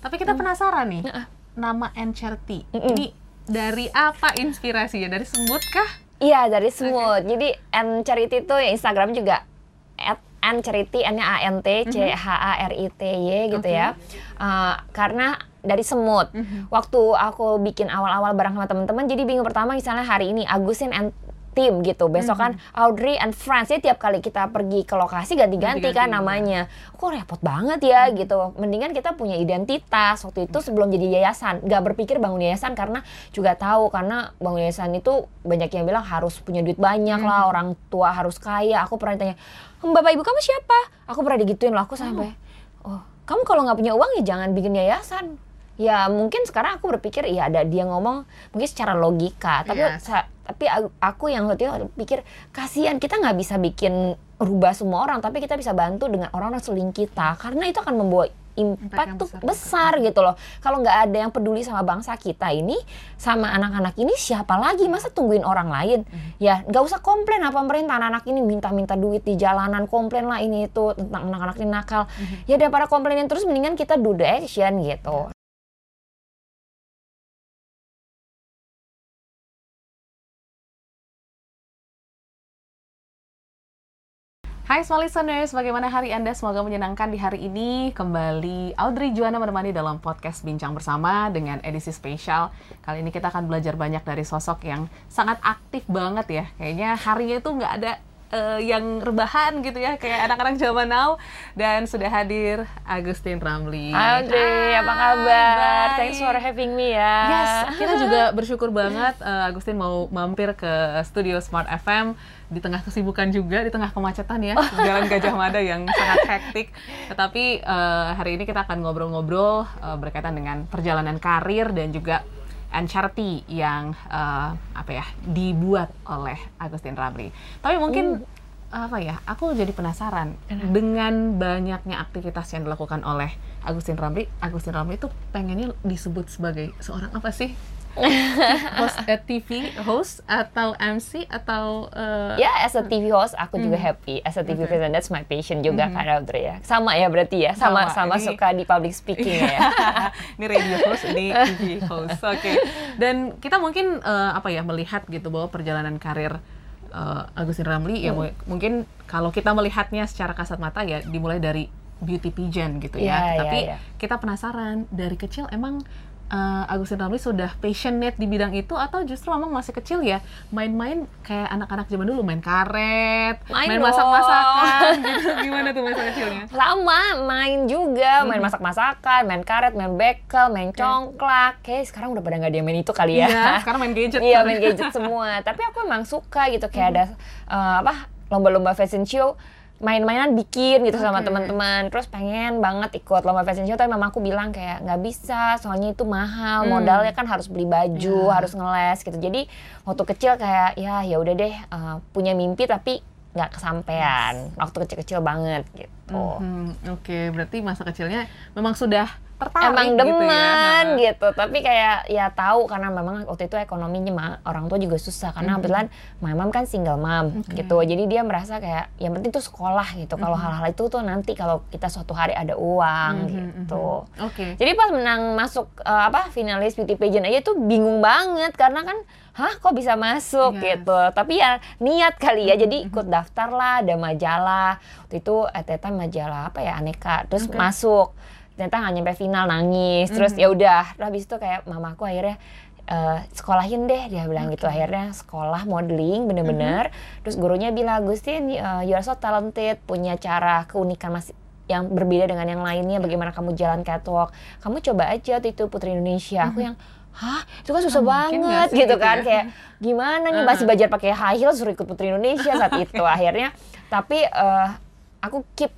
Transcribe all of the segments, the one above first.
Tapi kita penasaran nih, nama and charity. Ini dari apa inspirasinya? Dari semut kah? Iya dari semut. Jadi and charity itu ya Instagram juga at and charity n a n t c h a r i t y gitu Oke. ya. Uh, karena dari semut. Waktu aku bikin awal-awal bareng sama teman-teman, jadi bingung pertama misalnya hari ini Agustin and tim gitu. Besok kan Audrey and Friends. Jadi tiap kali kita pergi ke lokasi ganti-ganti kan iya. namanya. Kok repot banget ya gitu. Mendingan kita punya identitas. Waktu itu sebelum jadi yayasan, nggak berpikir bangun yayasan karena juga tahu karena bangun yayasan itu banyak yang bilang harus punya duit banyak lah, orang tua harus kaya. Aku pernah ditanya, "Hmm, Bapak Ibu kamu siapa? Aku pernah digituin loh aku sampai, oh kamu kalau nggak punya uang ya jangan bikin yayasan. Ya mungkin sekarang aku berpikir ya ada dia ngomong mungkin secara logika, tapi Yes. sa- tapi aku- yang waktu itu pikir kasihan kita nggak bisa bikin rubah semua orang, tapi kita bisa bantu dengan orang-orang seling kita karena itu akan membawa Impact tuh besar. besar gitu loh. Kalau nggak ada yang peduli sama bangsa kita ini, sama anak-anak ini siapa lagi? Masa tungguin orang lain? Ya nggak usah komplain apa pemerintah anak-anak ini minta-minta duit di jalanan, komplain lah ini itu tentang anak-anak ini nakal. Ya daripada komplainin terus mendingan kita do the action gitu. Hai small listeners, bagaimana hari Anda? Semoga menyenangkan di hari ini. Kembali Audrey Juana menemani dalam podcast Bincang Bersama dengan edisi spesial. Kali ini kita akan belajar banyak dari sosok yang sangat aktif banget ya. Kayaknya harinya itu nggak ada eh, yang rebahan gitu ya, kayak anak-anak zaman now. Dan sudah hadir Agustin Ramli. Audrey, apa Hai, kabar? baik. Thanks for having me ya. Yes, kita juga bersyukur banget eh, Agustin mau mampir ke studio Smart FM di tengah kesibukan juga, di tengah kemacetan ya, Jalan Gajah Mada yang sangat hektik. Tetapi eh, hari ini kita akan ngobrol-ngobrol eh, berkaitan dengan perjalanan karir dan juga and charity yang eh, apa ya dibuat oleh Agustin Ramli. Tapi mungkin apa ya, aku jadi penasaran dengan banyaknya aktivitas yang dilakukan oleh Agustin Ramli. Agustin Ramli itu pengennya disebut sebagai seorang apa sih? Host eh, TV host atau MC atau eh, Ya, as a TV host aku juga happy. As a TV Oke. presenter, that's my passion juga kan Audrey ya. Sama ya berarti ya, sama Sama, sama, ini- suka di public speaking ya. ini radio host, ini TV host. Oke. Dan kita mungkin eh, apa ya melihat gitu bahwa perjalanan karir eh, Agustin Ramli ya mu- mungkin kalau kita melihatnya secara kasat mata ya dimulai dari beauty pageant gitu ya. Iya, iya, Tapi iya. kita penasaran dari kecil emang eh, Agustin Ramli sudah passionate di bidang itu atau justru memang masih kecil ya main-main kayak anak-anak zaman dulu main karet, Main main masak-masakan gitu. Gimana tuh masa kecilnya? Sama, main juga, main masak-masakan, main karet, main bekel, main congklak. Kayak sekarang udah pada nggak yang main itu kali ya. Iya, sekarang main gadget. Iya main gadget semua. Tapi aku emang suka gitu kayak ada eh, apa lomba-lomba fashion show main-mainan bikin gitu sama teman-teman. Terus pengen banget ikut lomba fashion show tapi mamaku bilang kayak nggak bisa soalnya itu mahal Hmm. modalnya kan harus beli baju Ya. harus ngeles gitu. Jadi waktu kecil kayak ya ya udah deh eh, punya mimpi tapi nggak kesampaian. Waktu kecil-kecil banget gitu Mhm, Oke, berarti masa kecilnya memang sudah tertarik emang gitu demen ya. gitu. Tapi kayak ya tahu karena memang waktu itu ekonominya ma- orang tua juga susah. Karena kebetulan my mom kan single mom Oke. gitu. Jadi dia merasa kayak yang penting tuh sekolah gitu. Kalau hal-hal itu tuh nanti kalau kita suatu hari ada uang Mhm, gitu. mhm. Oke. jadi pas menang masuk eh, apa finalis beauty pageant aja tuh bingung banget. Karena kan hah kok bisa masuk? Yes. gitu. Tapi ya niat kali ya. Jadi ikut daftar lah ada majalah. Waktu itu at that time majalah apa ya aneka. Terus Oke. masuk. Ternyata nggak nyampe final nangis. Terus ya udah. Habis itu kayak mamaku akhirnya eh, sekolahin deh dia bilang gitu. Akhirnya sekolah modeling bener-bener. Terus gurunya bilang Agustin uh, you are so talented. Punya cara keunikan masih yang berbeda dengan yang lainnya. Bagaimana kamu jalan catwalk? Kamu coba aja waktu itu Putri Indonesia. Aku yang hah? Itu kan susah Ah, mungkin banget nggak sih gitu gitu kan. ya? kayak gimana nih masih belajar pakai high heels suruh ikut Putri Indonesia saat itu. Akhirnya tapi eh, aku keep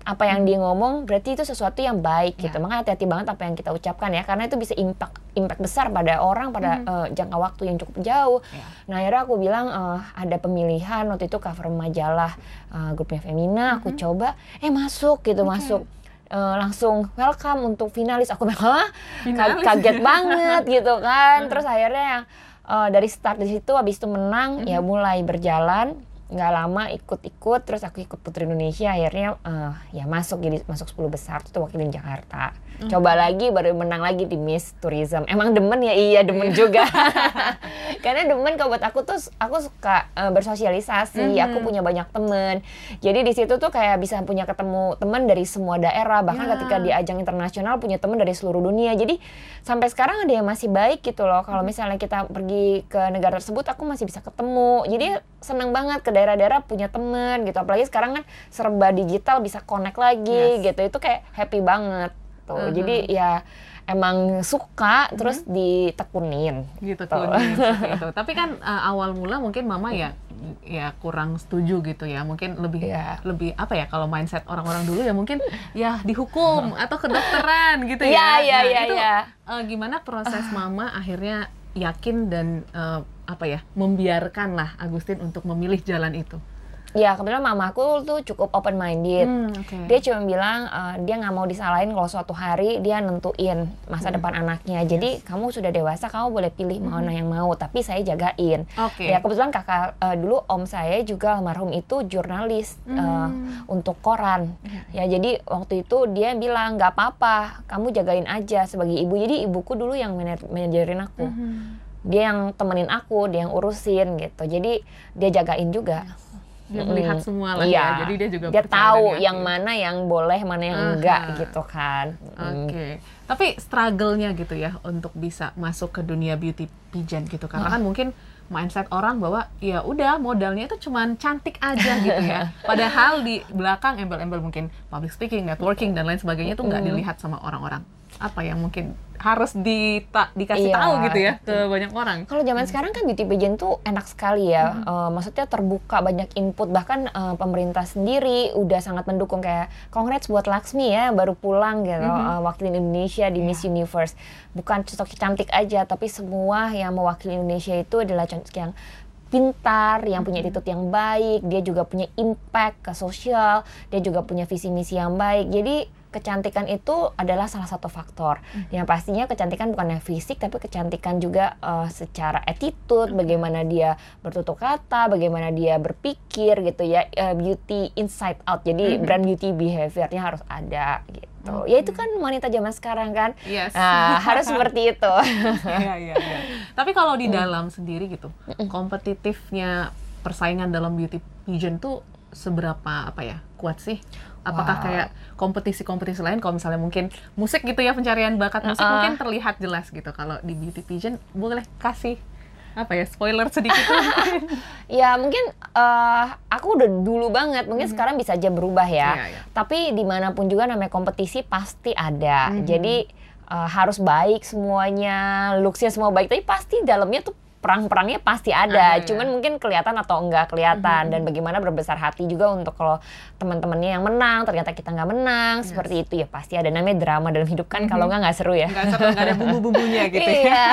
apa yang dia ngomong berarti itu sesuatu yang baik gitu Ya. makanya hati-hati banget apa yang kita ucapkan ya karena itu bisa impact impact besar pada orang pada eh, jangka waktu yang cukup jauh Ya. nah akhirnya aku bilang eh, ada pemilihan waktu itu cover majalah eh, grupnya Femina aku coba eh masuk gitu Oke. masuk Eh, langsung welcome untuk finalis aku bilang "Hah? Finalis? Ka- kaget banget gitu kan terus akhirnya yang eh, dari start di situ habis itu menang ya mulai berjalan nggak lama ikut-ikut terus aku ikut Putri Indonesia akhirnya uh, ya masuk jadi masuk 10 besar itu wakilin Jakarta. Coba lagi baru menang lagi di Miss Tourism. Emang demen ya? Iya demen juga. Karena demen kalau buat aku tuh aku suka uh, bersosialisasi. Mhm. aku punya banyak temen. Jadi di situ tuh kayak bisa punya ketemu teman dari semua daerah. Bahkan Ya. ketika di ajang internasional punya teman dari seluruh dunia. Jadi sampai sekarang ada yang masih baik gitu loh. Kalau misalnya kita pergi ke negara tersebut aku masih bisa ketemu. Jadi seneng banget ke daerah-daerah punya temen gitu apalagi sekarang kan serba digital bisa connect lagi Yes. gitu itu kayak happy banget tuh Mhm. jadi ya emang suka terus ditekunin gitu Tuh. kuning seperti itu. Tapi kan uh, awal mula mungkin mama ya ya kurang setuju gitu ya. Mungkin lebih Iya. lebih apa ya kalau mindset orang-orang dulu ya mungkin ya dihukum atau kedokteran gitu Iya, ya. iya, Nah, iya, itu iya. uh, gimana proses mama akhirnya yakin dan uh, apa ya membiarkan lah Agustin untuk memilih jalan itu. ya kebetulan mamaku tuh cukup open minded Hmm, oke. dia cuma bilang eh, dia nggak mau disalahin kalau suatu hari dia nentuin masa Hmm. depan anaknya jadi kamu sudah dewasa kamu boleh pilih mana yang mau tapi saya jagain Oke. ya kebetulan kakak eh, dulu om saya juga almarhum itu jurnalis Hmm. untuk koran ya jadi waktu itu dia bilang nggak apa-apa kamu jagain aja sebagai ibu jadi ibuku dulu yang manajer- manajerin aku Mhm. Dia yang temenin aku dia yang urusin gitu jadi dia jagain juga Dia melihat Mm, semua lah iya. ya. Jadi dia juga dia tahu yang mana yang boleh mana yang Aha. enggak gitu kan Mm. Oke, tapi struggle-nya gitu ya untuk bisa masuk ke dunia beauty pageant gitu karena kan mungkin mindset orang bahwa ya udah modalnya itu cuman cantik aja gitu ya. Padahal di belakang embel-embel mungkin public speaking, networking dan lain sebagainya itu nggak dilihat sama orang-orang. Apa yang mungkin harus dita- dikasih Iya. tahu gitu ya ke banyak orang. Kalau zaman sekarang kan beauty pageant tuh enak sekali ya. Eh, maksudnya terbuka banyak input bahkan eh, pemerintah sendiri udah sangat mendukung kayak congrats buat Laksmi ya baru pulang gitu eh, wakilin Indonesia di Miss Universe. Bukan sosok cantik aja tapi semua yang mewakili Indonesia itu adalah cantik yang pintar, yang punya attitude yang baik, dia juga punya impact ke sosial, dia juga punya visi misi yang baik. Jadi kecantikan itu adalah salah satu faktor. Yang pastinya kecantikan bukan hanya fisik, tapi kecantikan juga eh, secara attitude, bagaimana dia bertutur kata, bagaimana dia berpikir gitu ya, Eh, beauty inside out. Jadi brand beauty behaviornya harus ada gitu. Ya itu kan wanita zaman sekarang kan. Yes. Nah, harus seperti itu. Iya, iya, iya. Tapi kalau di dalam sendiri gitu, kompetitifnya persaingan dalam beauty pageant tuh seberapa apa ya kuat sih? Apakah Wow. kayak kompetisi-kompetisi lain? Kalau misalnya mungkin musik gitu ya pencarian bakat musik Uh-uh. mungkin terlihat jelas gitu. Kalau di beauty pageant boleh kasih apa ya spoiler sedikit Ya mungkin eh, aku udah dulu banget, mungkin sekarang bisa aja berubah ya. Iya, iya. Tapi di mana pun juga namanya kompetisi pasti ada. Mhm. Jadi eh, harus baik semuanya, looksnya semua baik. Tapi pasti dalamnya tuh perang-perangnya pasti ada. Mhm, Cuman mungkin kelihatan atau enggak kelihatan. Dan bagaimana berbesar hati juga untuk kalau teman-temannya yang menang, ternyata kita nggak menang. Seperti itu ya pasti ada namanya drama dalam hidup kan. Kalau nggak nggak seru ya. Nggak seru nggak ada bumbu-bumbunya gitu ya. Iya.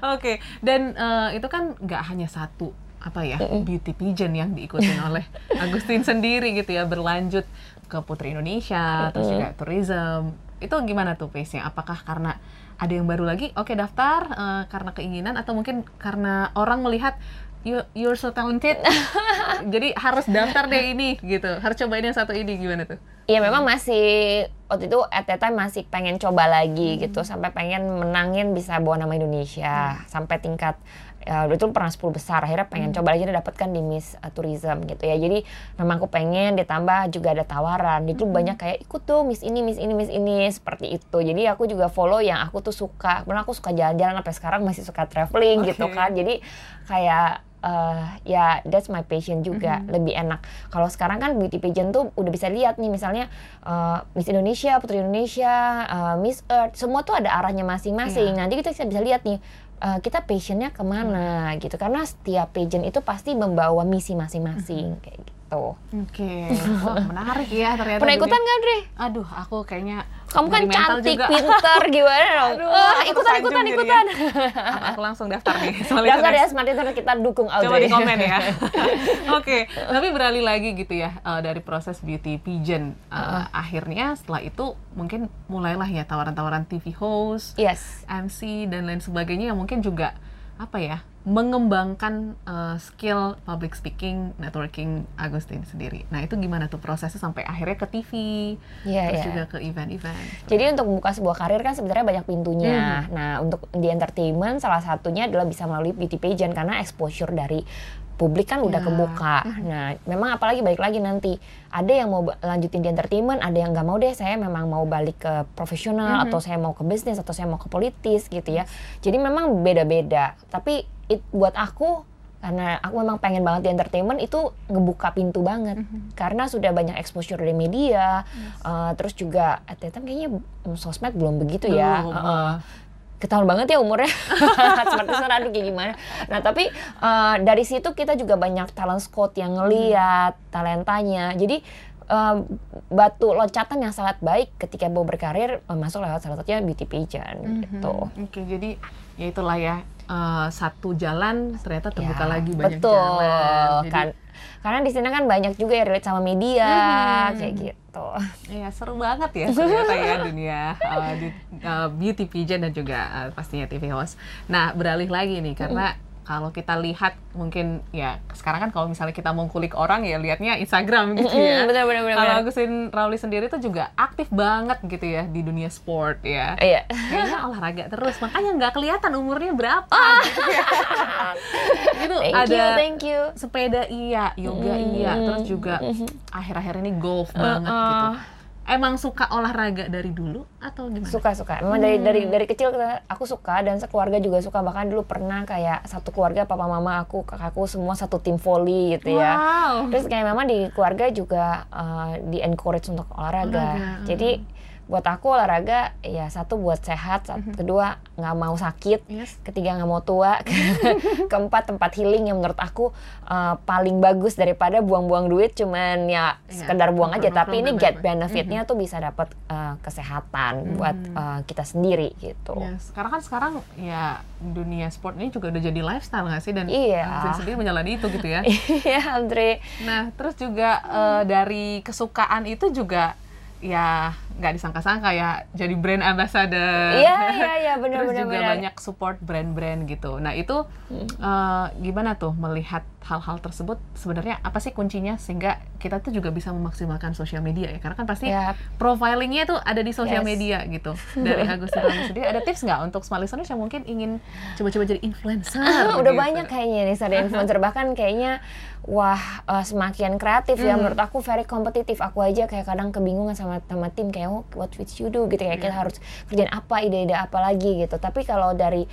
Oke, dan eh, itu kan nggak hanya satu apa ya beauty pageant yang diikutin oleh Agustin sendiri gitu ya berlanjut ke Putri Indonesia terus juga tourism itu gimana tuh pace-nya? Apakah karena ada yang baru lagi? Oke daftar eh, karena keinginan atau mungkin karena orang melihat you you're so talented. Jadi harus daftar deh ini gitu. Harus cobain yang satu ini gimana tuh? Iya memang masih waktu itu at that time masih pengen coba lagi gitu. Sampai pengen menangin bisa bawa nama Indonesia. Sampai tingkat ya, dulu itu pernah 10 besar akhirnya pengen coba lagi dapatkan di Miss uh, Tourism gitu ya. Jadi memang aku pengen ditambah juga ada tawaran. Itu banyak kayak ikut tuh Miss ini Miss ini Miss ini seperti itu. Jadi aku juga follow yang aku tuh suka. Karena aku suka jalan-jalan sampai sekarang masih suka traveling gitu Oke. kan. Jadi kayak eh, ya that's my passion juga. Lebih enak. Kalau sekarang kan beauty pageant tuh udah bisa lihat nih misalnya eh, Miss Indonesia Putri Indonesia eh, Miss Earth semua tuh ada arahnya masing-masing. Nanti kita bisa bisa lihat nih eh, kita passionnya ke mana gitu karena setiap pageant itu pasti membawa misi masing-masing kayak gitu Oke, wah menarik ya ternyata. pernah ikutan nggak Dre? Aduh, aku kayaknya Kamu kan dari cantik, juga. pinter, gimana dong? Aduh, aku ikutan, ikutan, ikutan. aku langsung daftar nih. Daftar ya. Smart Internet kita dukung Coba Audrey. di komen ya. Oke, tapi beralih lagi gitu ya eh, dari proses beauty pageant. Eh, Akhirnya setelah itu mungkin mulailah ya tawaran-tawaran TV host, Yes. MC dan lain sebagainya yang mungkin juga apa ya mengembangkan uh, skill public speaking, networking Agustin sendiri. Nah itu gimana tuh prosesnya sampai akhirnya ke TV, yeah, terus yeah. juga ke event-event. Jadi untuk membuka sebuah karir kan sebenarnya banyak pintunya. Hmm. Nah untuk di entertainment salah satunya adalah bisa melalui beauty pageant karena exposure dari publik kan udah yeah. kebuka. Nah, memang apalagi balik lagi nanti ada yang mau lanjutin di entertainment, ada yang nggak mau deh. Saya memang mau balik ke profesional mm -hmm. atau saya mau ke bisnis atau saya mau ke politis gitu ya. Jadi memang beda-beda. Tapi it, buat aku karena aku memang pengen banget di entertainment itu ngebuka pintu banget mm -hmm. karena sudah banyak exposure dari media yes. uh, terus juga at that time kayaknya sosmed belum begitu ya uh, uh, ketahuan banget ya umurnya seperti aduh kayak gimana nah tapi uh, dari situ kita juga banyak talent scout yang ngeliat hmm. talentanya jadi uh, batu loncatan yang sangat baik ketika mau berkarir uh, masuk lewat salah satunya beauty pageant mm -hmm. gitu oke okay, jadi ya itulah ya uh, satu jalan ternyata terbuka ya, lagi banyak betul. jalan jadi, kan karena di sini kan banyak juga ya relate sama media hmm. kayak gitu. Iya seru banget ya ternyata ya dunia uh, di, uh, beauty pageant dan juga uh, pastinya TV host. Nah beralih lagi nih karena hmm kalau kita lihat mungkin ya sekarang kan kalau misalnya kita mau kulik orang ya lihatnya Instagram gitu ya. bener, bener, bener, kalau Agusin Rauli sendiri tuh juga aktif banget gitu ya di dunia sport ya. Iya. Kayaknya olahraga terus makanya nggak kelihatan umurnya berapa ah. gitu ya. gitu thank ada you, thank you. sepeda iya, yoga mm, iya, terus juga akhir-akhir ini golf uh, banget uh. gitu emang suka olahraga dari dulu atau gimana? Suka suka. Memang hmm. dari dari dari kecil aku suka dan sekeluarga juga suka. Bahkan dulu pernah kayak satu keluarga papa mama aku kakakku semua satu tim volley gitu ya. Wow. Terus kayak memang di keluarga juga uh, di encourage untuk olahraga. olahraga. Jadi buat aku olahraga ya satu buat sehat, satu, mm-hmm. kedua nggak mau sakit, yes. ketiga nggak mau tua, keempat tempat healing yang menurut aku uh, paling bagus daripada buang-buang duit cuman ya yeah. sekedar buang aja, tapi ini get benefitnya mm-hmm. tuh bisa dapat uh, kesehatan mm-hmm. buat uh, kita sendiri gitu. Yes. Karena kan sekarang ya dunia sport ini juga udah jadi lifestyle nggak sih dan iya. sendiri menjalani itu gitu ya. Iya Andre. Nah terus juga uh, dari kesukaan itu juga ya nggak disangka-sangka ya jadi brand ambassador. Iya iya iya benar benar. Terus juga bener. banyak support brand-brand gitu. Nah itu hmm. uh, gimana tuh melihat hal-hal tersebut sebenarnya apa sih kuncinya sehingga kita tuh juga bisa memaksimalkan sosial media ya karena kan pasti yep. profilingnya tuh ada di sosial yes. media gitu. Dari Agustin sendiri ada tips nggak untuk smart listeners yang mungkin ingin coba-coba jadi influencer? Ah, udah gitu. banyak kayaknya nih ada influencer bahkan kayaknya wah uh, semakin kreatif mm. ya hmm. menurut aku very kompetitif aku aja kayak kadang kebingungan sama sama tim kayak oh what would you do gitu kayak yeah. kita harus kerjaan apa ide-ide apa lagi gitu tapi kalau dari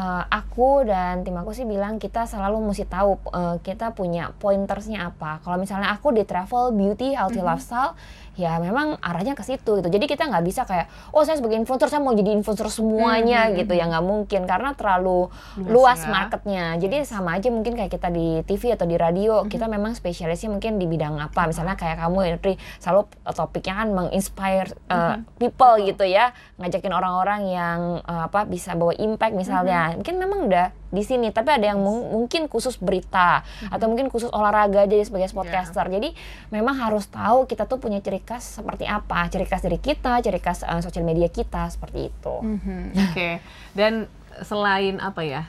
uh, aku dan tim aku sih bilang kita selalu mesti tahu uh, kita punya pointersnya apa kalau misalnya aku di travel beauty healthy mm -hmm. lifestyle ya memang arahnya ke situ gitu jadi kita nggak bisa kayak oh saya sebagai influencer saya mau jadi influencer semuanya hmm. gitu ya nggak mungkin karena terlalu luas, luas ya. marketnya jadi sama aja mungkin kayak kita di TV atau di radio hmm. kita memang spesialisnya mungkin di bidang apa misalnya kayak kamu Indri selalu topiknya kan menginspire uh, hmm. people gitu ya ngajakin orang-orang yang uh, apa bisa bawa impact misalnya hmm. mungkin memang udah di sini tapi ada yang mungkin khusus berita hmm. atau mungkin khusus olahraga jadi sebagai sportcaster yeah. jadi memang harus tahu kita tuh punya ciri khas seperti apa ciri khas dari kita ciri khas uh, sosial media kita seperti itu hmm oke okay. dan selain apa ya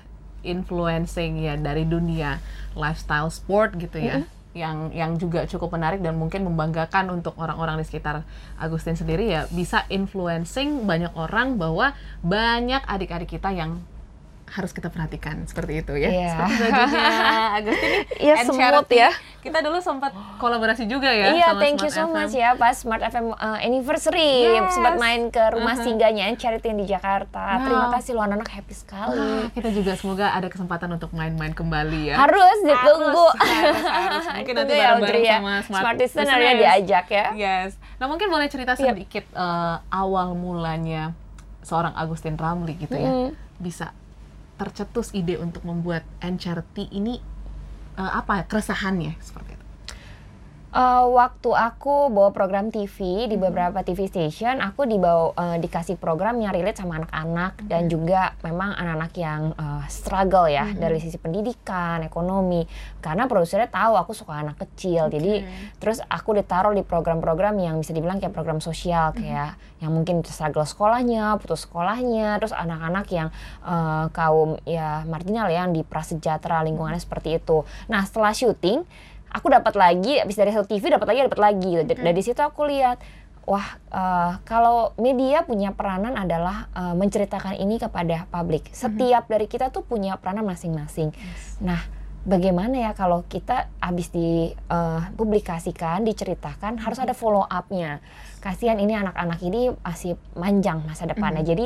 influencing ya dari dunia lifestyle sport gitu ya mm-hmm yang yang juga cukup menarik dan mungkin membanggakan untuk orang-orang di sekitar Agustin sendiri ya bisa influencing banyak orang bahwa banyak adik-adik kita yang harus kita perhatikan seperti itu ya. Yeah. Seperti bajunya Agustin Iya semut ya. Kita dulu sempat kolaborasi juga ya Iya, yeah, thank Smart you so FM. much ya pas Smart FM uh, anniversary yes. sempat main ke rumah uh -huh. singgahnya Charity yang di Jakarta. Wow. Terima kasih lo anak-anak happy sekali. Uh, kita juga semoga ada kesempatan untuk main-main kembali ya. Harus ditunggu. Harus, harus, harus. Mungkin nanti ya, bareng-bareng ya, sama Smart, Smart Listener diajak ya. Yes. Nah, mungkin boleh cerita sedikit yep. uh, awal mulanya seorang Agustin Ramli gitu ya. Mm. Bisa tercetus ide untuk membuat NCRT ini uh, apa keresahannya? Uh, waktu aku bawa program TV di beberapa TV station, aku dibawa uh, dikasih program yang relate sama anak-anak okay. dan juga memang anak-anak yang uh, struggle ya mm-hmm. dari sisi pendidikan, ekonomi. Karena produsernya tahu aku suka anak kecil, okay. jadi terus aku ditaruh di program-program yang bisa dibilang kayak program sosial mm-hmm. kayak yang mungkin struggle sekolahnya, putus sekolahnya, terus anak-anak yang uh, kaum ya marginal ya, yang di prasejahtera lingkungannya seperti itu. Nah setelah syuting aku dapat lagi habis dari satu TV dapat lagi dapat lagi hmm. dari situ aku lihat wah uh, kalau media punya peranan adalah uh, menceritakan ini kepada publik hmm. setiap hmm. dari kita tuh punya peranan masing-masing yes. nah bagaimana ya kalau kita habis dipublikasikan, uh, diceritakan, harus ada follow up-nya. Kasihan ini anak-anak ini masih manjang masa depannya. -hmm. Jadi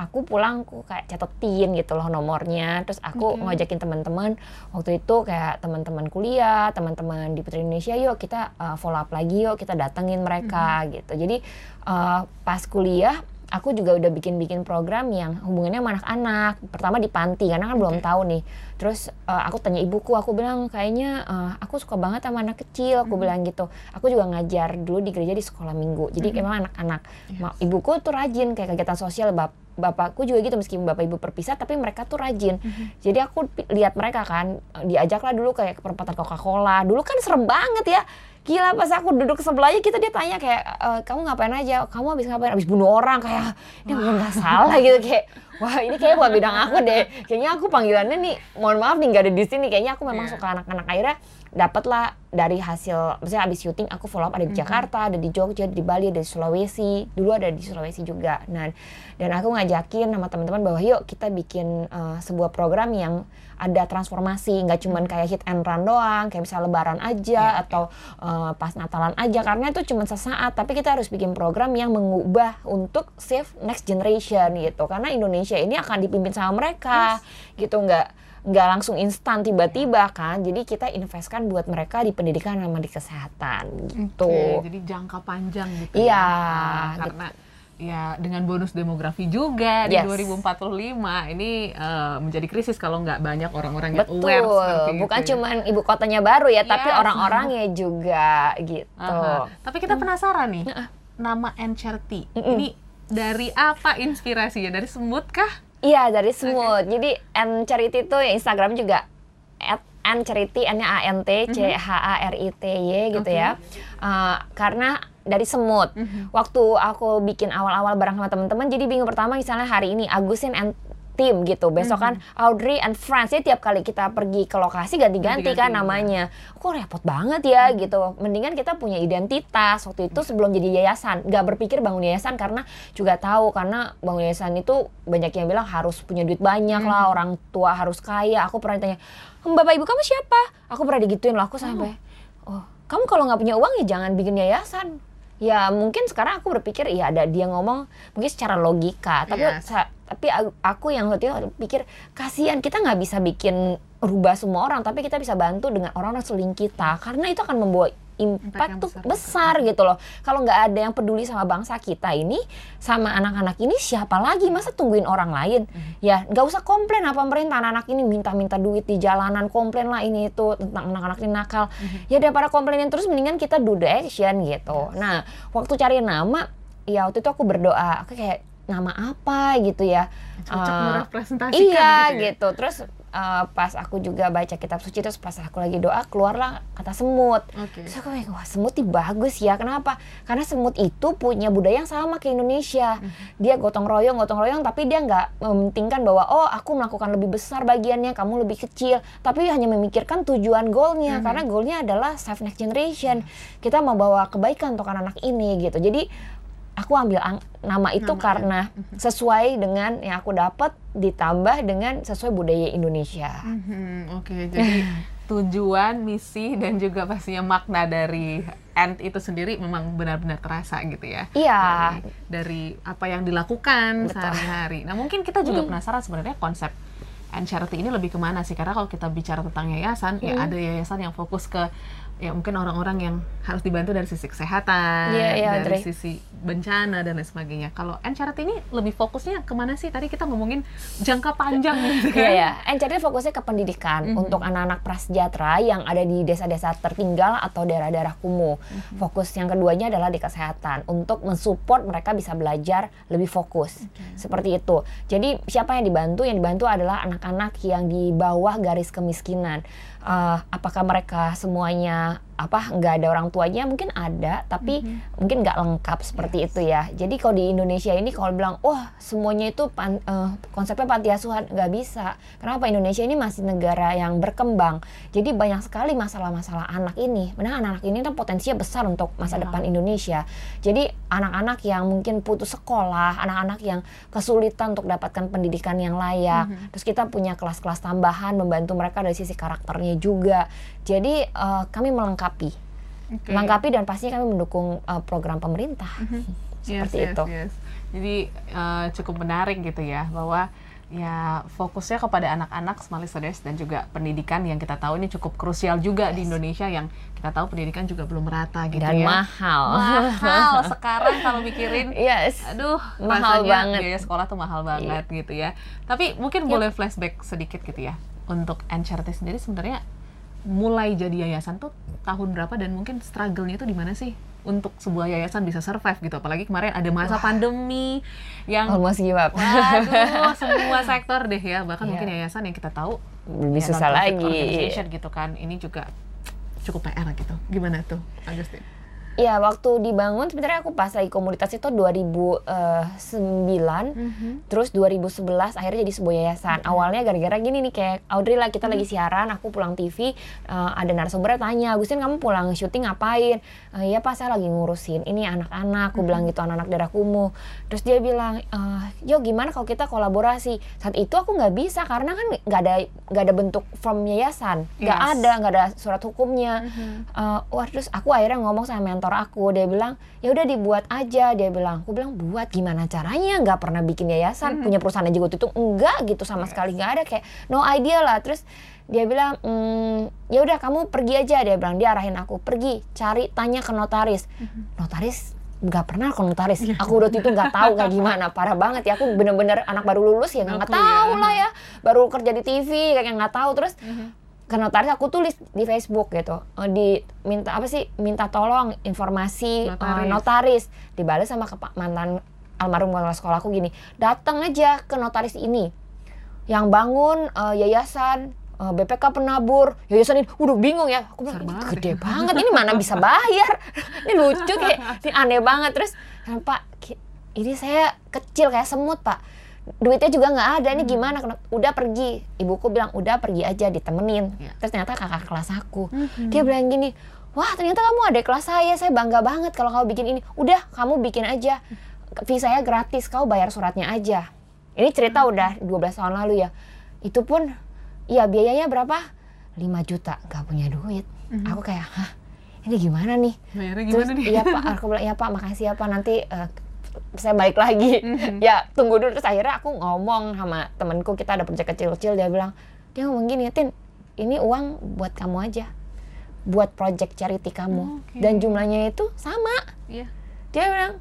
aku pulang aku kayak catetin gitu loh nomornya terus aku okay. ngajakin teman-teman waktu itu kayak teman-teman kuliah teman-teman di Putri Indonesia yuk kita uh, follow up lagi yuk kita datengin mereka mm-hmm. gitu jadi uh, pas kuliah aku juga udah bikin-bikin program yang hubungannya sama anak-anak. Pertama di panti karena kan okay. belum tahu nih. Terus uh, aku tanya ibuku, aku bilang kayaknya uh, aku suka banget sama anak kecil. Aku mm -hmm. bilang gitu. Aku juga ngajar dulu di gereja di sekolah minggu. Jadi mm -hmm. emang anak-anak. Yes. Ibuku tuh rajin kayak kegiatan sosial bap bapakku juga gitu meskipun bapak ibu perpisah tapi mereka tuh rajin. Mm -hmm. Jadi aku lihat mereka kan diajaklah dulu kayak ke perempatan Coca-Cola. Dulu kan serem banget ya gila pas aku duduk sebelahnya kita dia tanya kayak e, kamu ngapain aja kamu habis ngapain habis bunuh orang kayak ini bukan nggak salah gitu kayak wah ini kayak buat bidang aku deh kayaknya aku panggilannya nih mohon maaf nih nggak ada di sini kayaknya aku memang yeah. suka anak-anak akhirnya dapatlah dari hasil misalnya habis syuting aku follow up ada di mm-hmm. Jakarta ada di Jogja di Bali ada di Sulawesi dulu ada di Sulawesi juga nah dan aku ngajakin sama teman-teman bahwa yuk kita bikin uh, sebuah program yang ada transformasi nggak cuman kayak hit and run doang kayak misalnya lebaran aja yeah. atau uh, pas Natalan aja karena itu cuma sesaat tapi kita harus bikin program yang mengubah untuk save next generation gitu karena Indonesia ini akan dipimpin sama mereka yes. gitu nggak nggak langsung instan tiba-tiba kan jadi kita investkan buat mereka di pendidikan sama di kesehatan gitu okay, jadi jangka panjang gitu iya ya. karena gitu ya dengan bonus demografi juga yes. di 2045 ini uh, menjadi krisis kalau nggak banyak orang-orang yang Betul. aware seperti bukan itu. cuman ibu kotanya baru ya yes. tapi orang-orangnya juga gitu uh -huh. tapi kita penasaran nih uh nama Encharity uh -uh. ini dari apa inspirasinya dari semut kah iya dari semut okay. jadi Encharity itu ya Instagram juga at N Charity N-nya A N T C H A R I T Y gitu okay. ya. Uh, karena dari semut. Mm-hmm. Waktu aku bikin awal-awal bareng sama teman-teman, jadi bingung pertama misalnya hari ini Agusin and tim gitu. Besok kan. Audrey and Friends. Jadi tiap kali kita pergi ke lokasi ganti-ganti kan namanya. Kok repot banget ya gitu. Mendingan kita punya identitas. Waktu itu sebelum jadi yayasan, nggak berpikir bangun yayasan karena juga tahu karena bangun yayasan itu banyak yang bilang harus punya duit banyak lah, orang tua harus kaya. Aku pernah tanya, "Bapak Ibu kamu siapa?" Aku pernah digituin loh aku sampai, "Oh, kamu kalau nggak punya uang ya jangan bikin yayasan." Ya mungkin sekarang aku berpikir ya ada dia ngomong mungkin secara logika tapi yes. tapi aku yang waktu itu pikir kasihan kita nggak bisa bikin rubah semua orang tapi kita bisa bantu dengan orang-orang seling kita karena itu akan membawa impact tuh besar, besar gitu loh. Kalau nggak ada yang peduli sama bangsa kita ini, sama anak-anak ini siapa lagi? Masa tungguin orang lain? Mm-hmm. Ya nggak usah komplain apa pemerintah anak-anak ini minta-minta duit di jalanan, komplain lah ini itu tentang anak-anak ini nakal. Mm-hmm. Ya daripada komplainin terus, mendingan kita do the action gitu. Yes. Nah waktu cari nama, ya waktu itu aku berdoa, aku kayak nama apa gitu ya. Cocok uh, merepresentasikan iya, gitu, ya? gitu. Terus uh, pas aku juga baca kitab suci terus pas aku lagi doa keluarlah kata semut. Okay. Terus aku kayak wah semut itu bagus ya. Kenapa? Karena semut itu punya budaya yang sama ke Indonesia. Mm -hmm. Dia gotong royong gotong royong tapi dia nggak mementingkan bahwa oh aku melakukan lebih besar bagiannya, kamu lebih kecil. Tapi hanya memikirkan tujuan goalnya mm -hmm. karena goalnya adalah save next generation. Kita mau bawa kebaikan untuk anak-anak ini gitu. Jadi aku ambil nama itu nama karena ya. sesuai dengan yang aku dapat ditambah dengan sesuai budaya Indonesia. Mm-hmm, Oke, okay, jadi tujuan, misi dan juga pastinya makna dari end itu sendiri memang benar-benar terasa gitu ya. Iya. Dari, dari apa yang dilakukan sehari-hari. Nah mungkin kita juga hmm. penasaran sebenarnya konsep and charity ini lebih ke mana sih? Karena kalau kita bicara tentang yayasan, ya hmm. ya ada yayasan yang fokus ke ya mungkin orang-orang yang harus dibantu dari sisi kesehatan, Iya, iya, dari Dre. sisi bencana dan lain sebagainya. Kalau N Charity ini lebih fokusnya ke mana sih? Tadi kita ngomongin jangka panjang gitu kan? Iya ya, Encarity fokusnya ke pendidikan Mhm. untuk anak-anak prasejahtera yang ada di desa-desa tertinggal atau daerah-daerah kumuh. Mhm. Fokus yang keduanya adalah di kesehatan untuk mensupport mereka bisa belajar lebih fokus. Seperti itu. Jadi siapa yang dibantu? Yang dibantu adalah anak-anak yang di bawah garis kemiskinan. Eh, apakah mereka semuanya apa nggak ada orang tuanya mungkin ada tapi mungkin nggak lengkap seperti itu ya. Jadi kalau di Indonesia ini kalau bilang wah semuanya itu pan- eh, konsepnya panti asuhan nggak bisa. Kenapa? Indonesia ini masih negara yang berkembang. Jadi banyak sekali masalah-masalah anak ini. Benar anak-anak ini kan potensinya besar untuk masa Ya. depan Indonesia. Jadi anak-anak yang mungkin putus sekolah anak-anak yang kesulitan untuk dapatkan pendidikan yang layak terus kita punya kelas-kelas tambahan membantu mereka dari sisi karakternya juga. Jadi eh, kami melengkapi Oke. melengkapi dan pastinya kami mendukung uh, program pemerintah Yes, seperti yes, itu. yes. Jadi eh, cukup menarik gitu ya bahwa ya fokusnya kepada anak-anak Small Listeners dan juga pendidikan yang kita tahu ini cukup krusial juga di Indonesia yang kita tahu pendidikan juga belum merata gitu dan ya. mahal. Mahal sekarang kalau mikirin yes. aduh Mahal banget. Biaya sekolah tuh mahal banget gitu ya. Tapi mungkin boleh flashback sedikit gitu ya untuk Encharity sendiri sebenarnya mulai jadi yayasan tuh tahun berapa dan mungkin struggle-nya tuh di mana sih untuk sebuah yayasan bisa survive gitu apalagi kemarin ada masa pandemi yang Almost give up. waduh semua sektor deh ya bahkan Iya. mungkin yayasan yang kita tahu Lebih ya, susah lagi. gitu kan ini juga cukup PR gitu gimana tuh Agustin? Ya waktu dibangun sebenarnya aku pas lagi komunitas itu 2009 terus 2011 akhirnya jadi sebuah yayasan. Awalnya gara-gara gini nih kayak Audrey lah kita lagi siaran, aku pulang TV, eh, ada narasumbernya tanya, Agustin kamu pulang syuting ngapain? "Eh, Iya pak saya lagi ngurusin ini anak-anak, aku bilang gitu anak-anak daerah kumuh. Terus dia bilang, "Eh, yo gimana kalau kita kolaborasi? Saat itu aku nggak bisa karena kan nggak ada nggak ada bentuk from yayasan, nggak Yes. ada nggak ada surat hukumnya. Eh, wah terus aku akhirnya ngomong sama mentor aku, dia bilang ya udah dibuat aja, dia bilang, aku bilang buat gimana caranya? Nggak pernah bikin yayasan, punya perusahaan aja waktu itu. Enggak gitu sama sekali nggak ada. Kayak no idea lah. Terus dia bilang, "Hmm, ya udah kamu pergi aja, dia bilang dia arahin aku pergi cari tanya ke notaris, notaris nggak pernah ke notaris. Aku waktu itu nggak tahu kayak gimana, parah banget ya. Aku bener-bener anak baru lulus ya nggak Aku tahu ya. lah ya, baru kerja di TV kayak nggak tahu. Terus ke notaris aku tulis di Facebook gitu. Eh, di minta apa sih minta tolong informasi eh, Notaris. notaris, dibalas sama kepa- mantan almarhum kepala sekolahku gini datang aja ke notaris ini. Yang bangun eh, yayasan eh, BPK penabur. Yayasan ini udah bingung ya. Aku bilang banget gede banget ini mana bisa bayar? Ini lucu kayak ini aneh banget. Terus Pak ini saya kecil kayak semut Pak duitnya juga nggak ada ini gimana? Kena- udah pergi. Ibuku bilang udah pergi aja ditemenin. Ya. terus ternyata kakak kelas aku. Dia bilang gini wah ternyata kamu ada kelas saya. Saya bangga banget kalau kamu bikin ini. Udah kamu bikin aja. Fee saya gratis. Kamu bayar suratnya aja. Ini cerita udah 12 tahun lalu ya. Itu pun ya biayanya berapa? 5 juta. Nggak punya duit. Aku kayak hah? Ini gimana nih? Bayarnya Terus gimana nih? iya pak, aku bilang iya pak, makasih ya pak. Nanti eh, saya balik lagi. ya tunggu dulu. Terus akhirnya aku ngomong sama temanku kita ada proyek kecil-kecil. Dia bilang dia ngomong gini Tin ini uang buat kamu aja. Buat project charity kamu. Oke. dan jumlahnya itu sama. Iya. dia bilang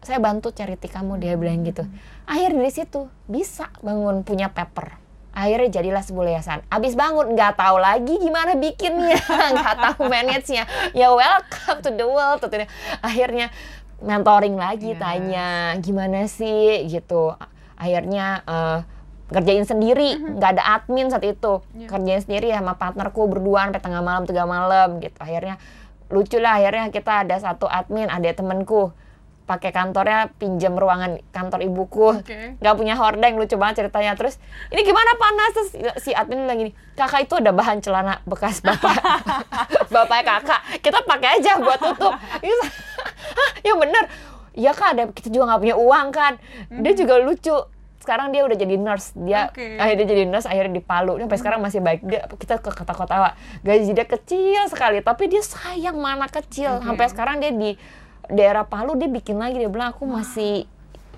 saya bantu charity kamu dia bilang gitu. Akhirnya dari situ bisa bangun punya paper. Akhirnya jadilah sebuah yayasan. Abis bangun nggak tahu lagi gimana bikinnya. Nggak tahu manage-nya. Ya welcome to the world tentunya akhirnya mentoring lagi Yes. tanya gimana sih? Gitu. Akhirnya eh, kerjain sendiri. Nggak ada admin saat itu. Iya. kerjain sendiri sama partnerku berdua sampai tengah malam tengah malam gitu. Akhirnya lucu lah akhirnya kita ada satu admin ada temenku pakai kantornya pinjam ruangan kantor ibuku. Oke. nggak punya hordeng lucu banget ceritanya. Terus ini gimana panas terus si admin bilang gini kakak itu ada bahan celana bekas bapak. Bapaknya kakak. Kita pakai aja buat tutup. Ya bener. Ya kak ada kita juga nggak punya uang kan dia juga lucu. Sekarang dia udah jadi nurse. Dia Oke. akhirnya jadi nurse akhirnya di Palu. Sampai sekarang masih baik. Dia kita ke kota-kota gaji dia kecil sekali tapi dia sayang mana kecil. Oke. sampai sekarang dia di daerah Palu dia bikin lagi dia bilang aku masih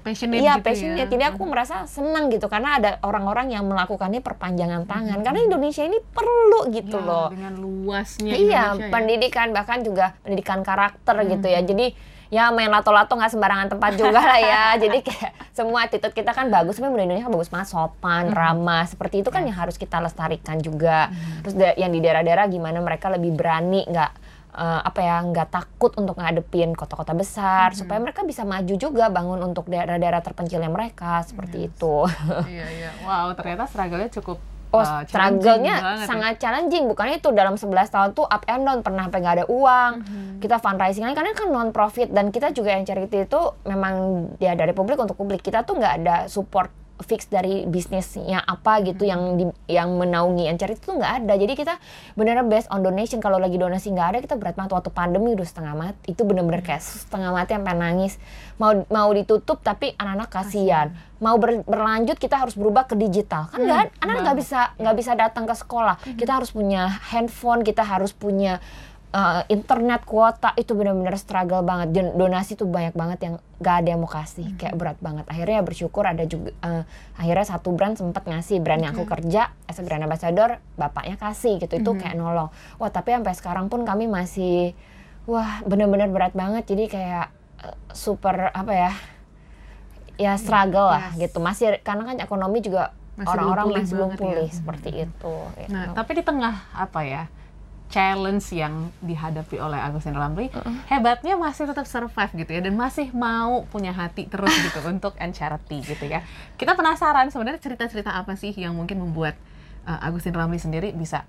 passionate iya gitu passionate. ya. Jadi aku merasa senang gitu karena ada orang-orang yang melakukannya perpanjangan tangan. Karena Indonesia ini perlu gitu Ya, loh. dengan luasnya Iya, Indonesia ya. pendidikan bahkan juga pendidikan karakter gitu ya. Jadi ya main lato-lato nggak sembarangan tempat juga lah ya. Jadi kayak semua attitude kita kan bagus, tapi budaya Indonesia bagus banget, sopan, ramah. Seperti itu kan yang harus kita lestarikan juga. Terus da- yang di daerah-daerah gimana mereka lebih berani nggak eh, apa ya nggak takut untuk ngadepin kota-kota besar supaya mereka bisa maju juga bangun untuk daerah-daerah terpencilnya mereka seperti itu. Iya, iya. Wow, ternyata struggle-nya cukup Oh, uh, challenging struggle-nya ya. sangat challenging. Bukannya itu dalam 11 tahun tuh up and down, pernah sampai nggak ada uang. Mhm. Kita fundraising kan karena kan non profit dan kita juga yang charity itu memang ya dari publik untuk publik. Kita tuh nggak ada support fix dari bisnisnya apa gitu yang di, yang menaungi yang charity itu nggak ada. Jadi kita benar-benar based on donation. Kalau lagi donasi nggak ada, kita berat banget waktu pandemi udah setengah mati. Itu benar-benar kayak setengah mati sampai nangis. Mau mau ditutup tapi anak-anak kasihan. Mau ber- berlanjut kita harus berubah ke digital. Kan nggak Hmm, anak nggak bisa nggak bisa datang ke sekolah. Kita harus punya handphone, kita harus punya uh, internet kuota itu benar-benar struggle banget. Donasi tuh banyak banget yang gak ada yang mau kasih, kayak berat banget. Akhirnya ya bersyukur ada juga uh, akhirnya satu brand sempat ngasih brand yang aku kerja as a brand ambassador, bapaknya kasih gitu. Itu kayak nolong. Wah, tapi sampai sekarang pun kami masih wah benar-benar berat banget. Jadi kayak uh, super apa ya? Ya struggle lah Yes. gitu. Masih karena kan ekonomi juga Masih belum orang-orang pulih masih belum ya. pulih seperti itu. Nah, gitu. tapi di tengah apa ya challenge yang dihadapi oleh Agustin Ramli, hebatnya masih tetap survive gitu ya dan masih mau punya hati terus gitu untuk and charity gitu ya. Kita penasaran sebenarnya cerita-cerita apa sih yang mungkin membuat uh, Agustin Ramli sendiri bisa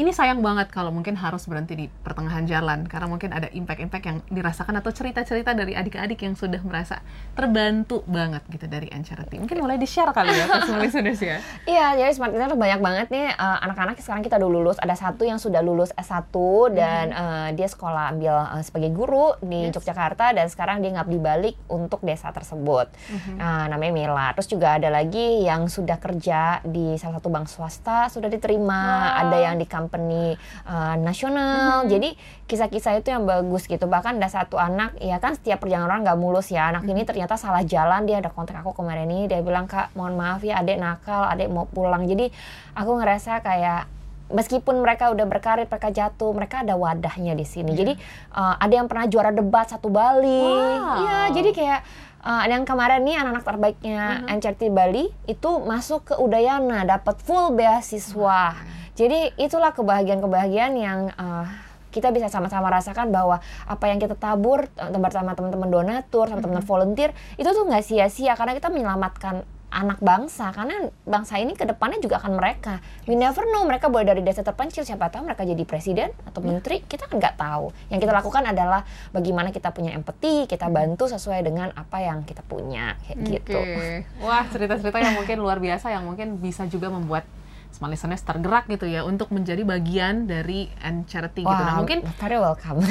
ini sayang banget kalau mungkin harus berhenti di pertengahan jalan karena mungkin ada impact-impact yang dirasakan atau cerita-cerita dari adik-adik yang sudah merasa terbantu banget gitu dari and charity. Mungkin mulai di-share kali ya ke semua listeners ya. Iya, jadi Smart banyak banget nih uh, anak-anak sekarang kita udah lulus. Ada satu yang sudah lulus S1 dan uh, dia sekolah ambil uh, sebagai guru di Yes. Yogyakarta dan sekarang dia ngabdi balik untuk desa tersebut. Nah, namanya Mila. Terus juga ada lagi yang sudah kerja di salah satu bank swasta, sudah diterima. Wow. Ada yang di company uh, nasional. Jadi kisah-kisah itu yang bagus gitu. Bahkan ada satu anak, ya kan setiap perjalanan orang nggak mulus ya. Anak ini ternyata salah jalan. Dia ada kontak aku kemarin ini. Dia bilang kak, mohon maaf ya, adek nakal, adek mau pulang. Jadi aku ngerasa kayak meskipun mereka udah berkarir, mereka jatuh, mereka ada wadahnya di sini. Jadi uh, ada yang pernah juara debat satu Bali. Wow. Iya, jadi kayak uh, yang kemarin nih anak-anak terbaiknya NCRT Bali itu masuk ke Udayana dapat full beasiswa. Jadi itulah kebahagiaan-kebahagiaan yang uh, kita bisa sama-sama rasakan bahwa apa yang kita tabur bersama teman-teman donatur, sama teman-teman volunteer itu tuh nggak sia-sia karena kita menyelamatkan anak bangsa karena bangsa ini ke depannya juga akan mereka. We never know mereka boleh dari desa terpencil siapa tahu mereka jadi presiden atau menteri kita kan nggak tahu. Yang kita lakukan adalah bagaimana kita punya empati, kita bantu sesuai dengan apa yang kita punya kayak gitu. Oke. Wah, cerita-cerita yang mungkin luar biasa yang mungkin bisa juga membuat small listeners tergerak gitu ya untuk menjadi bagian dari and charity gitu. Nah, mungkin very welcome.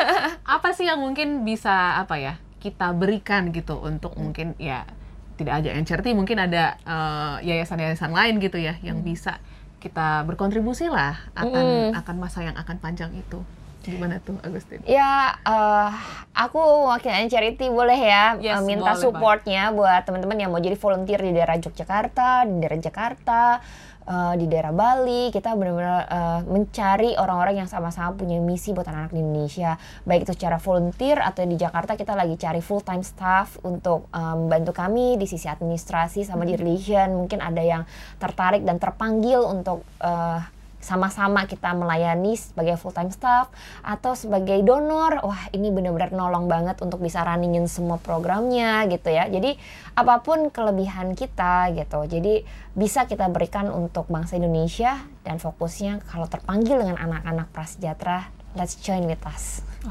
apa sih yang mungkin bisa apa ya kita berikan gitu untuk mungkin ya tidak aja charity mungkin ada eh, yayasan-yayasan lain gitu ya yang bisa kita berkontribusi lah akan akan masa yang akan panjang itu. Gimana tuh Agustin? Ya, eh, aku wakilnya charity boleh ya Yes, eh, minta boleh, supportnya buat teman-teman yang mau jadi volunteer di daerah Yogyakarta, di daerah Jakarta, eh, di daerah Bali. Kita benar-benar eh, mencari orang-orang yang sama-sama punya misi buat anak-anak di Indonesia. Baik itu secara volunteer atau di Jakarta kita lagi cari full time staff untuk membantu kami di sisi administrasi sama di religion. Mungkin ada yang tertarik dan terpanggil untuk eh, sama-sama kita melayani sebagai full time staff atau sebagai donor wah ini benar-benar nolong banget untuk bisa runningin semua programnya gitu ya. Jadi apa pun kelebihan kita gitu. Jadi bisa kita berikan untuk bangsa Indonesia dan fokusnya kalau terpanggil dengan anak-anak prasejahtera let's join with us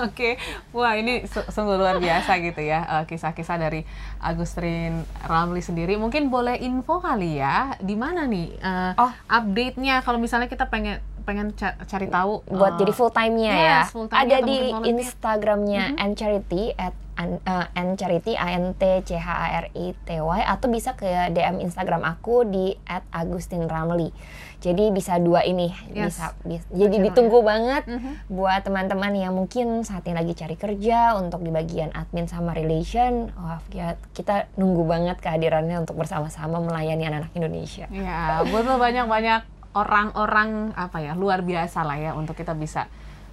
Oke, wah ini su- sungguh luar biasa gitu ya eh, kisah-kisah dari Agustin Ramli sendiri. Mungkin boleh info kali ya di mana nih eh, Oh. update-nya kalau misalnya kita pengen pengen ca- cari tahu buat eh, jadi full time-nya ya yes, full time-nya ada di volunteer. Instagramnya and charity at an, uh, N Charity A N T C H A R I T Y atau bisa ke DM Instagram aku di @agustinramli. Jadi bisa dua ini Yes. bisa, bis- Jadi ditunggu banget Mhm. buat teman-teman yang mungkin saat ini lagi cari kerja untuk di bagian admin sama relation. Wah, ya, kita nunggu banget kehadirannya untuk bersama-sama melayani anak-anak Indonesia. Ya, butuh banyak-banyak orang-orang apa ya luar biasa lah ya untuk kita bisa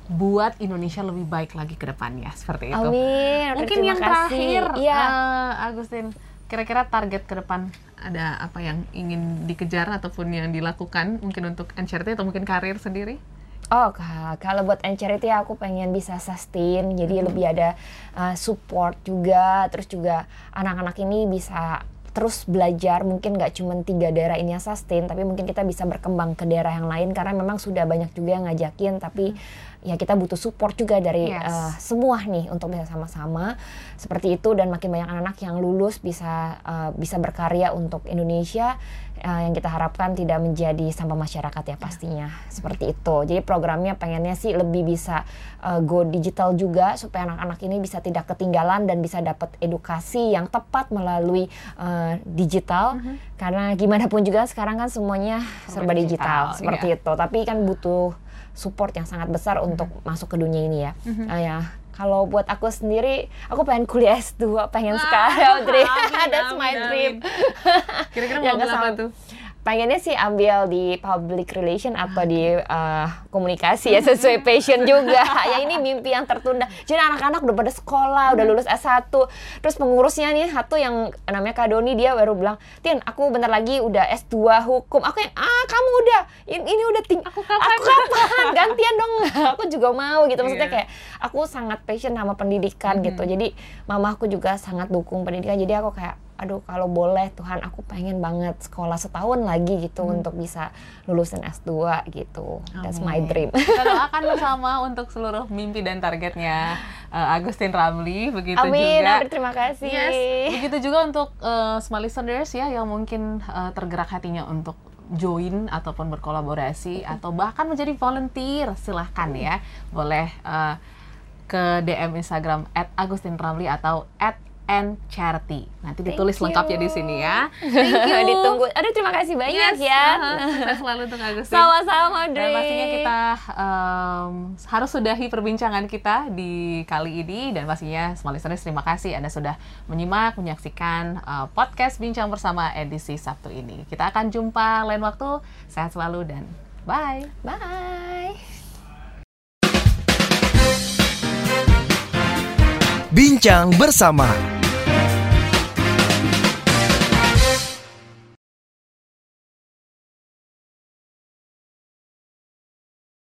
buat Indonesia lebih baik lagi ke depannya seperti itu. Amin. Mungkin Terima yang kasih. terakhir, Iya. eh, Agustin, kira-kira target ke depan ada apa yang ingin dikejar ataupun yang dilakukan mungkin untuk Encharity atau mungkin karir sendiri? Oh, ka- kalau buat Encharity aku pengen bisa sustain, jadi lebih ada uh, support juga, terus juga anak-anak ini bisa terus belajar, mungkin nggak cuma tiga daerah ini yang sustain, tapi mungkin kita bisa berkembang ke daerah yang lain karena memang sudah banyak juga yang ngajakin, tapi ya kita butuh support juga dari Yes. uh, semua nih untuk bisa sama-sama seperti itu dan makin banyak anak-anak yang lulus bisa uh, bisa berkarya untuk Indonesia uh, yang kita harapkan tidak menjadi sampah masyarakat ya pastinya seperti itu. Jadi programnya pengennya sih lebih bisa uh, go digital juga supaya anak-anak ini bisa tidak ketinggalan dan bisa dapat edukasi yang tepat melalui uh, digital. Karena gimana pun juga sekarang kan semuanya serba digital, digital, seperti iya. itu. Tapi kan butuh support yang sangat besar untuk masuk ke dunia ini ya. Ah, ya. Kalau buat aku sendiri, aku pengen kuliah S2, pengen sekali, Audrey. amin, That's my amin, dream. Kira-kira Yang mau apa kesama- tuh? Pengennya sih ambil di public relation atau di uh, komunikasi ya sesuai passion juga. ya ini mimpi yang tertunda. Jadi anak-anak udah pada sekolah, udah lulus S1. Terus pengurusnya nih satu yang namanya Kak Doni dia baru bilang, "Tin, aku bentar lagi udah S2 hukum." Aku yang, "Ah, kamu udah ini, ini udah ting Aku kapan? Aku kapan? Gantian dong." aku juga mau gitu. Maksudnya Iya. kayak aku sangat passion sama pendidikan gitu. Jadi mamaku juga sangat dukung pendidikan. Jadi aku kayak aduh kalau boleh Tuhan aku pengen banget sekolah setahun lagi gitu untuk bisa lulusin S2 gitu. That's my Amin. dream. Kita doakan bersama untuk seluruh mimpi dan targetnya uh, Agustin Ramli begitu Amin. juga. Audrey, terima kasih. Yes, begitu juga untuk uh, small listeners ya yang mungkin uh, tergerak hatinya untuk join ataupun berkolaborasi atau bahkan menjadi volunteer silahkan ya boleh uh, ke DM Instagram @agustinramli atau @ncharity nanti Thank ditulis you. lengkapnya di sini ya thank you Ditunggu. Aduh terima kasih Yes, banyak ya. uh, sukses selalu untuk Agustin Sama-sama Audrey. dan pastinya kita em, harus sudahi perbincangan kita di kali ini dan pastinya small listeners terima kasih Anda sudah menyimak, menyaksikan uh, podcast Bincang Bersama edisi Sabtu ini. Kita akan jumpa lain waktu. Sehat selalu dan bye. Bye. Bincang bersama